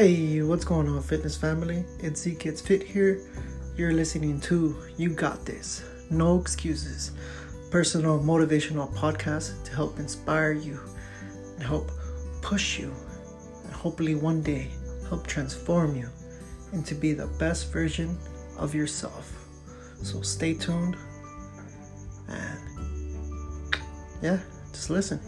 Hey, what's going on, fitness family? It's Z Kids Fit here. You're listening to You Got This. No excuses. Personal motivational podcast to help inspire you and help push you and hopefully one day help transform you into be the best version of yourself. So stay tuned and yeah, just listen.